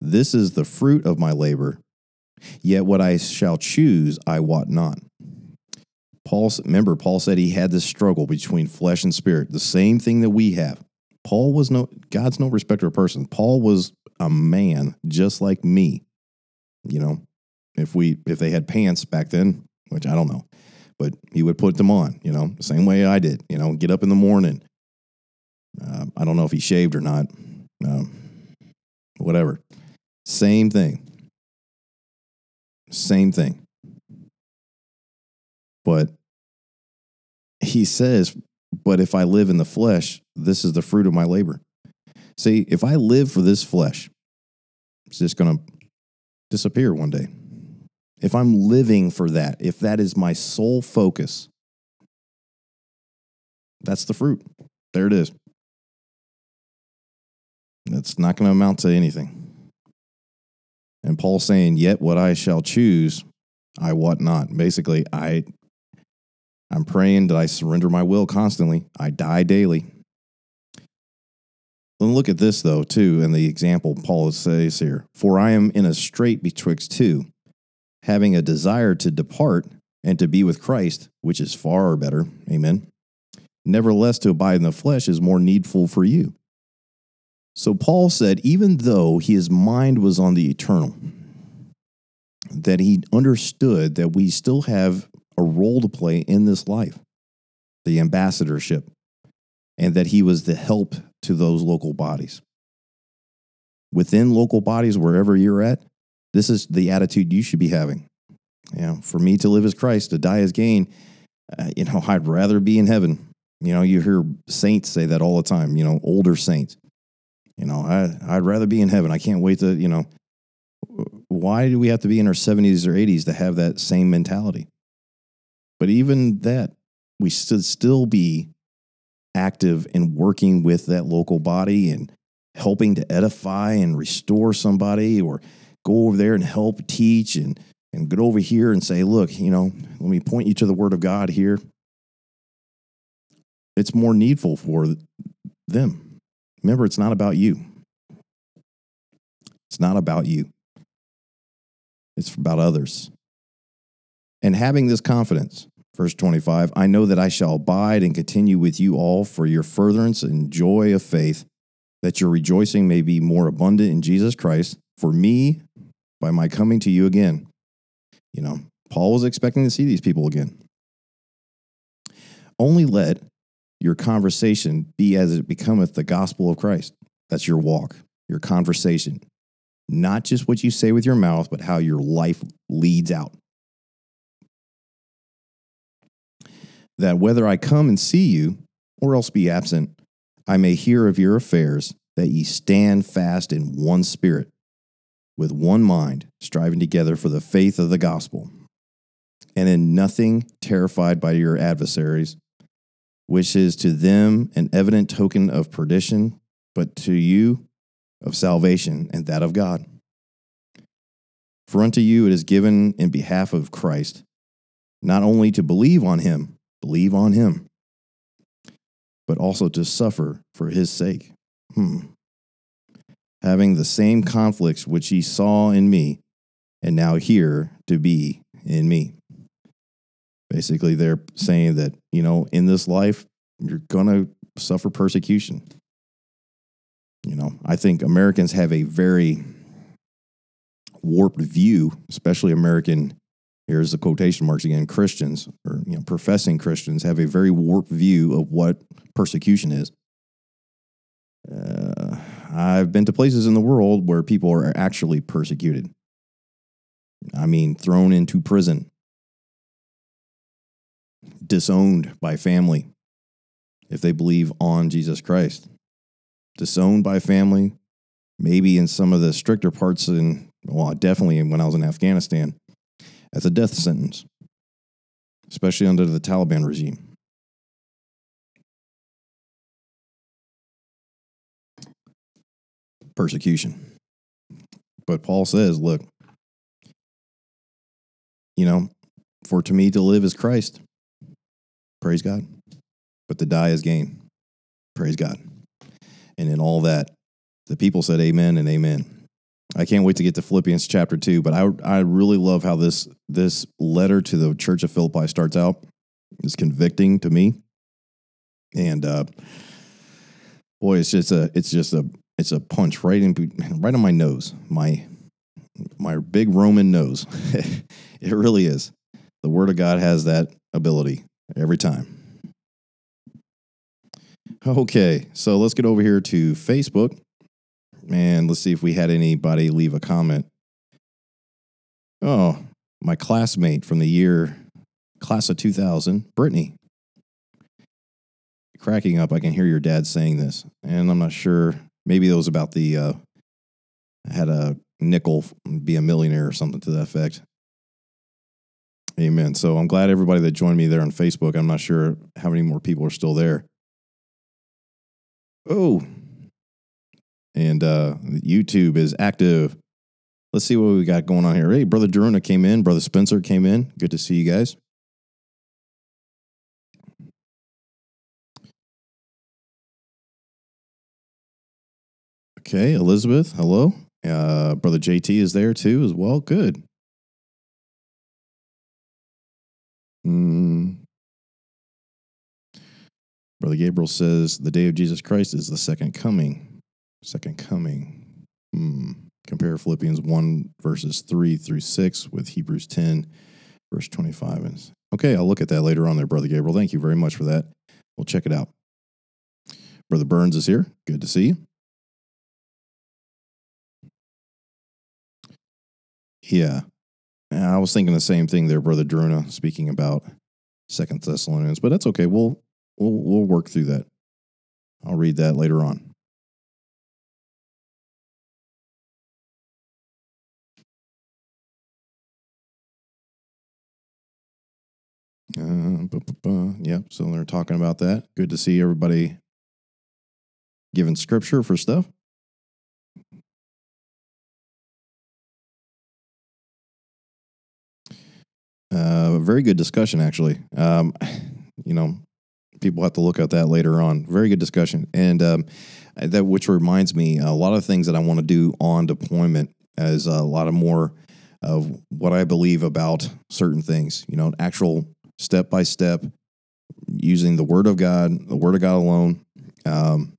this is the fruit of my labor. Yet what I shall choose, I wot not. Paul, remember, Paul said he had this struggle between flesh and spirit, the same thing that we have. Paul was no, God's no respecter of person. Paul was a man just like me. You know, if we, if they had pants back then, which I don't know, but he would put them on, you know, the same way I did, you know, get up in the morning. Uh, I don't know if he shaved or not. Um, whatever. Same thing. Same thing. But he says, but if I live in the flesh, this is the fruit of my labor. See, if I live for this flesh, it's just going to disappear one day if I'm living for that, if that is my sole focus, that's the fruit. There it is. That's not going to amount to anything. And Paul's saying, Yet what I shall choose, I wot not. Basically, I I'm praying that I surrender my will constantly. I die daily. Then look at this though, too, and the example Paul says here. For I am in a strait betwixt two having a desire to depart and to be with Christ, which is far better. Amen. Nevertheless, to abide in the flesh is more needful for you. So Paul said, even though his mind was on the eternal, that he understood that we still have a role to play in this life, the ambassadorship, and that he was the help to those local bodies. Within local bodies, wherever you're at, this is the attitude you should be having. You know, for me to live as Christ, to die as gain. Uh, you know, I'd rather be in heaven. You know, you hear saints say that all the time. You know, older saints. You know, I I'd rather be in heaven. I can't wait to. You know, why do we have to be in our seventies or eighties to have that same mentality? But even that, we should still be active in working with that local body and helping to edify and restore somebody or go over there and help teach and, and get over here and say, look, you know, let me point you to the word of God here. It's more needful for them. Remember, it's not about you. It's not about you. It's about others. And having this confidence, Verse 25 I know that I shall abide and continue with you all for your furtherance and joy of faith, that your rejoicing may be more abundant in Jesus Christ for me by my coming to you again. You know, Paul was expecting to see these people again. Only let your conversation be as it becometh the gospel of Christ. That's your walk, your conversation. Not just what you say with your mouth, but how your life leads out. That whether I come and see you, or else be absent, I may hear of your affairs, that ye stand fast in one spirit, with one mind, striving together for the faith of the gospel, and in nothing terrified by your adversaries, which is to them an evident token of perdition, but to you of salvation and that of God. For unto you it is given in behalf of Christ, not only to believe on him, believe on him, but also to suffer for his sake. Hmm. Having the same conflicts which he saw in me, and now hear to be in me. Basically, they're saying that, you know, in this life, you're going to suffer persecution. You know, I think Americans have a very warped view, especially American, here's the quotation marks again, Christians or, you know, professing Christians have a very warped view of what persecution is. Uh, I've been to places in the world where people are actually persecuted. I mean, thrown into prison, disowned by family if they believe on Jesus Christ, disowned by family, maybe in some of the stricter parts in, well, definitely when I was in Afghanistan, as a death sentence, especially under the Taliban regime. Persecution. But Paul says, look, you know, for to me to live is Christ. Praise God. But to die is gain. Praise God. And in all that, the people said amen and amen. I can't wait to get to Philippians chapter 2, but I I really love how this this letter to the church of Philippi starts out. It's convicting to me. And uh boy, it's just a it's just a it's a punch right in right on my nose. My my big Roman nose. it really is. The word of God has that ability every time. Okay, so let's get over here to Facebook and let's see if we had anybody leave a comment. Oh, my classmate from the year, class of 2000, Brittany. Cracking up, I can hear your dad saying this, and I'm not sure. Maybe it was about the, uh, had a nickel be a millionaire or something to that effect. Amen. So I'm glad everybody that joined me there on Facebook. I'm not sure how many more people are still there. Oh, and uh, YouTube is active. Let's see what we got going on here. Hey, brother Daruna came in. Brother Spencer came in. Good to see you guys. Okay, Elizabeth, hello. Uh, brother JT is there too as well. Good. Mm. Brother Gabriel says the day of Jesus Christ is the second coming. Second coming. Hmm. Compare Philippians 1, verses 3 through 6 with Hebrews 10, verse 25. And Okay, I'll look at that later on there, Brother Gabriel. Thank you very much for that. We'll check it out. Brother Burns is here. Good to see you. Yeah. I was thinking the same thing there, Brother Druna, speaking about Second Thessalonians, but that's okay. We'll we'll we'll work through that. I'll read that later on. Uh, yep. So they're talking about that. Good to see everybody giving scripture for stuff. Uh, very good discussion, actually. Um, you know, people have to look at that later on. Very good discussion, and um, that which reminds me a lot of things that I want to do on deployment as a lot of more of what I believe about certain things. You know, actual step by step, using the Word of God, the Word of God alone. Um,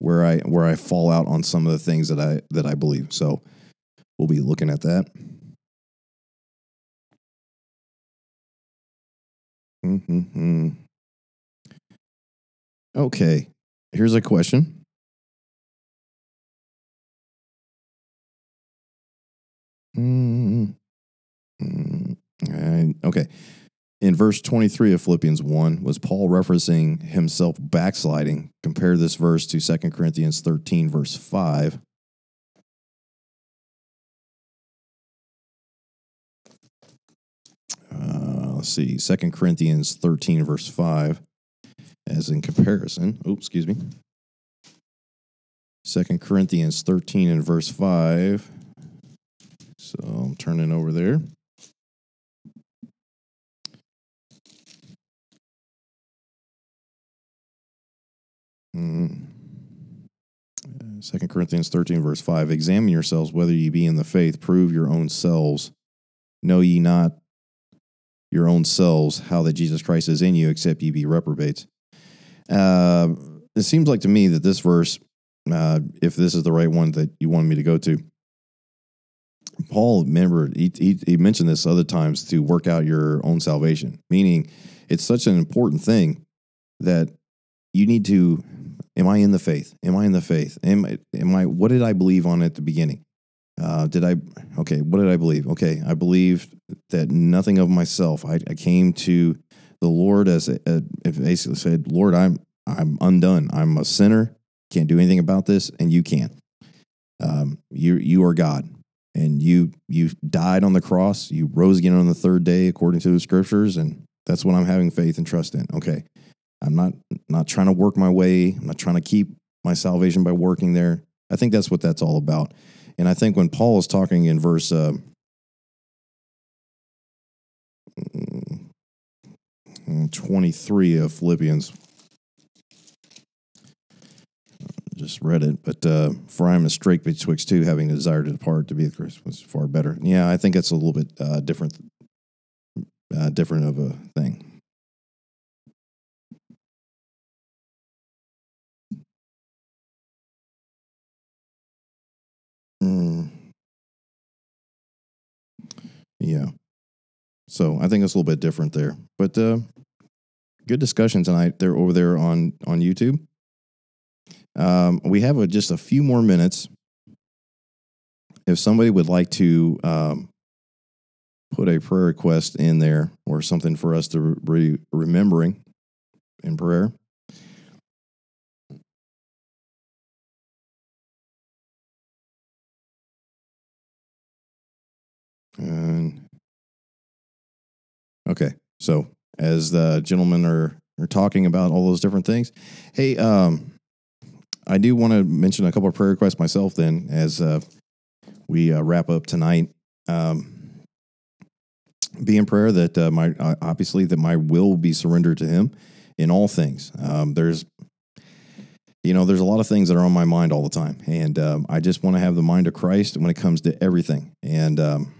where I where I fall out on some of the things that I that I believe. So we'll be looking at that. Mm-hmm. Okay, here's a question. Mm-hmm. Okay. In verse 23 of Philippians 1, was Paul referencing himself backsliding? Compare this verse to 2 Corinthians 13, verse 5. Uh, let's see, 2 Corinthians 13, verse 5, as in comparison. Oh, excuse me. 2 Corinthians 13 and verse 5. So I'm turning over there. Mm. Second Corinthians 13, verse 5. Examine yourselves whether ye be in the faith, prove your own selves. Know ye not your own selves how that Jesus Christ is in you, except ye be reprobates. Uh, it seems like to me that this verse, uh, if this is the right one that you want me to go to, Paul, remember, he, he, he mentioned this other times to work out your own salvation, meaning it's such an important thing that you need to am i in the faith? Am i in the faith? Am, am i what did i believe on at the beginning? Uh, did i okay what did i believe? Okay i believed that nothing of myself. I, I came to the lord as a, a, basically said lord i'm i'm undone. I'm a sinner. Can't do anything about this and you can. Um, you you are god. And you you died on the cross. You rose again on the third day according to the scriptures and that's what i'm having faith and trust in. Okay I'm not not trying to work my way. I'm not trying to keep my salvation by working there. I think that's what that's all about. And I think when Paul is talking in verse uh, mm, 23 of Philippians, just read it, but uh, for I am a strait betwixt two, having a desire to depart to be with Christ was far better. Yeah, I think that's a little bit uh, different, uh, different of a thing. Mm. Yeah. So I think it's a little bit different there, but uh, good discussion tonight. They're over there on on YouTube. Um, we have a, just a few more minutes. If somebody would like to um, put a prayer request in there or something for us to be remembering in prayer, And okay, so as the gentlemen are are talking about all those different things, hey, um, I do want to mention a couple of prayer requests myself. Then, as uh, we uh, wrap up tonight, um, be in prayer that uh, my uh, obviously that my will be surrendered to Him in all things. Um, there's you know, there's a lot of things that are on my mind all the time, and um, I just want to have the mind of Christ when it comes to everything. And um,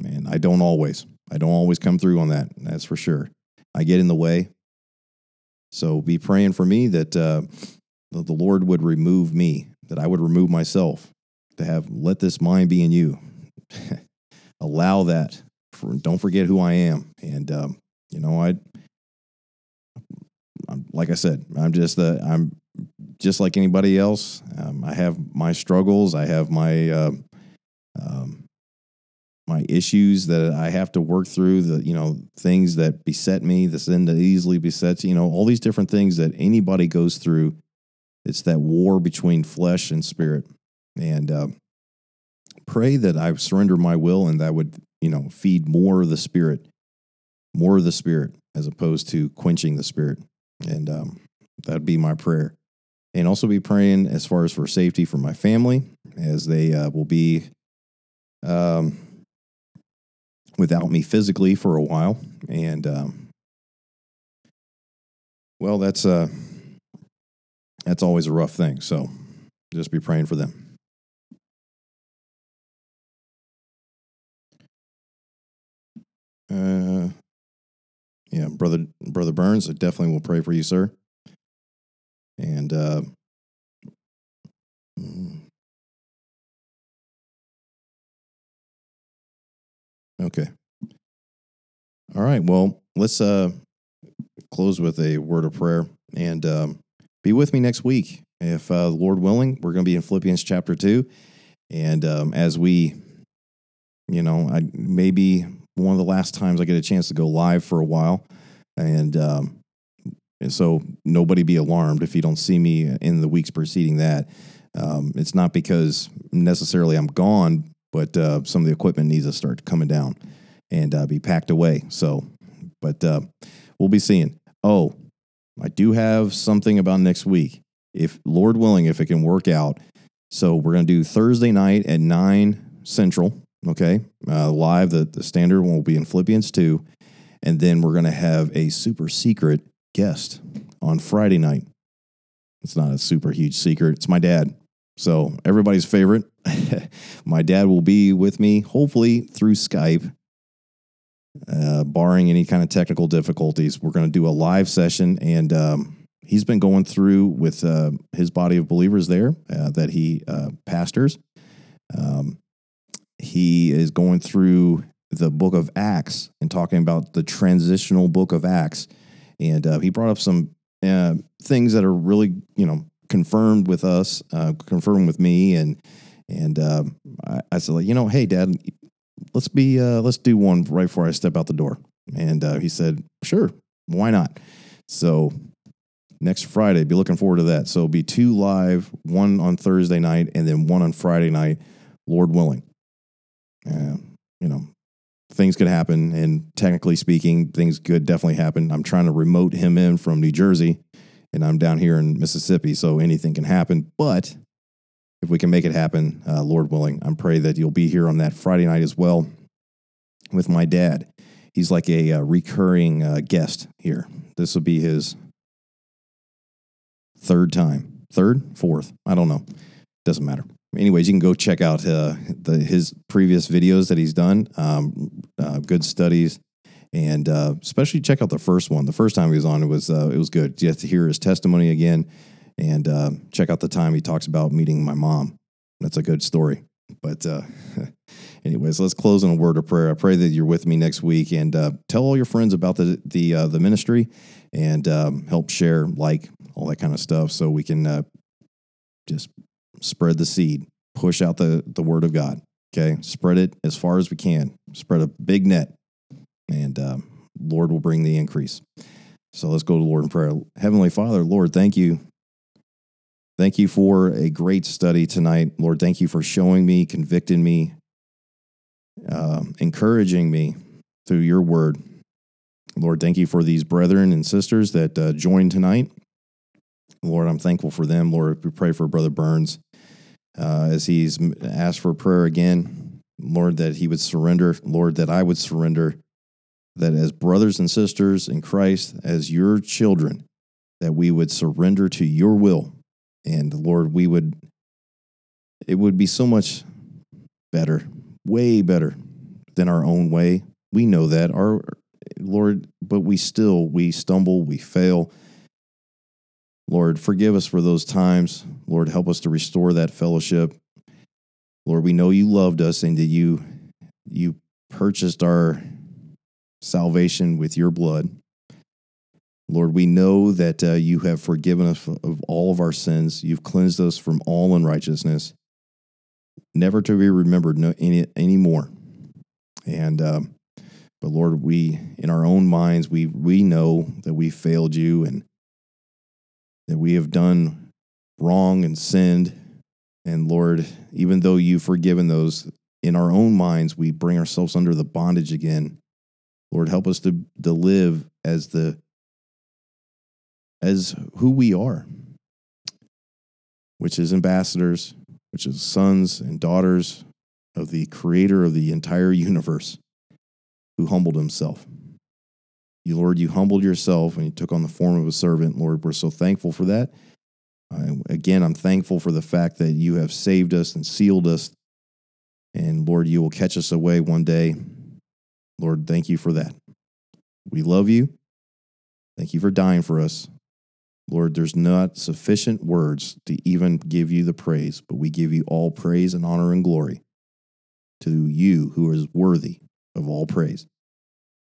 Man, I don't always. I don't always come through on that. That's for sure. I get in the way. So be praying for me that uh, the Lord would remove me, that I would remove myself, to have let this mind be in you. Allow that. For, don't forget who I am. And um, you know, I, I'm, like I said, I'm just the I'm just like anybody else. Um, I have my struggles. I have my uh, my issues that I have to work through, the you know things that beset me, the sin that easily besets, you know, all these different things that anybody goes through. It's that war between flesh and spirit, and uh, pray that I surrender my will and that would you know feed more of the spirit, more of the spirit, as opposed to quenching the spirit, and um, that'd be my prayer. And also be praying as far as for safety for my family, as they uh, will be um, without me physically for a while, and um, well, that's uh, that's always a rough thing. So just be praying for them. Uh, Yeah, brother, brother Burns, I definitely will pray for you, sir. And uh, mm. Okay, all right. Well, let's uh, close with a word of prayer and um, be with me next week. If uh, the Lord willing, we're going to be in Philippians chapter 2. And um, as we, you know, I maybe one of the last times I get a chance to go live for a while. And, um, and so nobody be alarmed if you don't see me in the weeks preceding that. Um, it's not because necessarily I'm gone, but uh, some of the equipment needs to start coming down and uh, be packed away. So, but uh, we'll be seeing. Oh, I do have something about next week. If Lord willing, if it can work out. So we're going to do Thursday night at 9 Central. Okay. Uh, live, the, the standard one will be in Philippians 2. And then we're going to have a super secret guest on Friday night. It's not a super huge secret. It's my dad. So everybody's favorite. my dad will be with me, hopefully through Skype uh, barring any kind of technical difficulties. We're going to do a live session, and um, he's been going through with uh, his body of believers there uh, that he uh, pastors. Um, he is going through the book of Acts and talking about the transitional book of Acts. And uh, he brought up some uh, things that are really, you know, confirmed with us, confirmed with me, and and um, I, I said, you know, hey, Dad, let's be uh, let's do one right before I step out the door. And uh, he said, sure, why not? So next Friday, be looking forward to that. So be two live, one on Thursday night, and then one on Friday night, Lord willing. Uh, you know, things could happen, and technically speaking, things could definitely happen. I'm trying to remote him in from New Jersey, and I'm down here in Mississippi, so anything can happen. But if we can make it happen, uh, Lord willing, I'm pray that you'll be here on that Friday night as well with my dad. He's like a, uh, recurring uh, guest here. This will be his third time, third, fourth, I don't know. Doesn't matter. Anyways, you can go check out uh, the, his previous videos that he's done. Um, uh, good studies, and uh, especially check out the first one. The first time he was on, it was it was good. You have to hear his testimony again and uh, check out the time he talks about meeting my mom. That's a good story. But, uh, anyways, let's close in a word of prayer. I pray that you're with me next week and uh, tell all your friends about the the uh, the ministry and um, help share, like all that kind of stuff, so we can uh, just spread the seed, push out the the word of God. Okay, spread it as far as we can. Spread a big net, and um, Lord will bring the increase. So let's go to Lord in prayer. Heavenly Father, Lord, thank you Thank you for a great study tonight. Lord, thank you for showing me, convicting me, uh, encouraging me through your word. Lord, thank you for these brethren and sisters that uh, joined tonight. Lord, I'm thankful for them. Lord, we pray for Brother Burns uh, as he's asked for prayer again. Lord, that he would surrender. Lord, that I would surrender. That as brothers and sisters in Christ, as your children, that we would surrender to your will and Lord, we would, it would be so much better, way better than our own way. We know that. Our Lord, but we still, we stumble, we fail. Lord, forgive us for those times. Lord, help us to restore that fellowship. Lord, we know you loved us and that you you purchased our salvation with your blood. Lord, we know that uh, you have forgiven us of all of our sins. You've cleansed us from all unrighteousness, never to be remembered no, any anymore. And um, but Lord, we in our own minds we we know that we failed you and that we have done wrong and sinned. And Lord, even though you've forgiven those, in our own minds we bring ourselves under the bondage again. Lord, help us to, to live as the as who we are, which is ambassadors, which is sons and daughters of the creator of the entire universe who humbled himself. You, Lord, you humbled yourself and you took on the form of a servant. Lord, we're so thankful for that. Uh, again, I'm thankful for the fact that you have saved us and sealed us. And Lord, you will catch us away one day. Lord, thank you for that. We love you Thank you for dying for us. Lord, there's not sufficient words to even give you the praise, but we give you all praise and honor and glory to you who is worthy of all praise.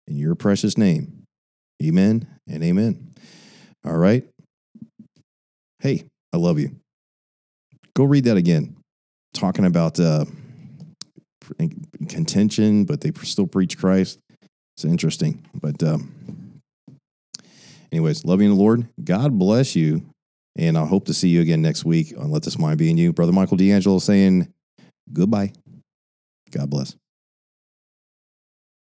In your precious name, amen and amen. All right. Hey, I love you. Go read that again. Talking about uh, contention, but they still preach Christ. It's interesting. But, um, anyways, loving the Lord. God bless you. And I hope to see you again next week on Let This Mind Be in You. Brother Michael D'Angelo saying goodbye. God bless.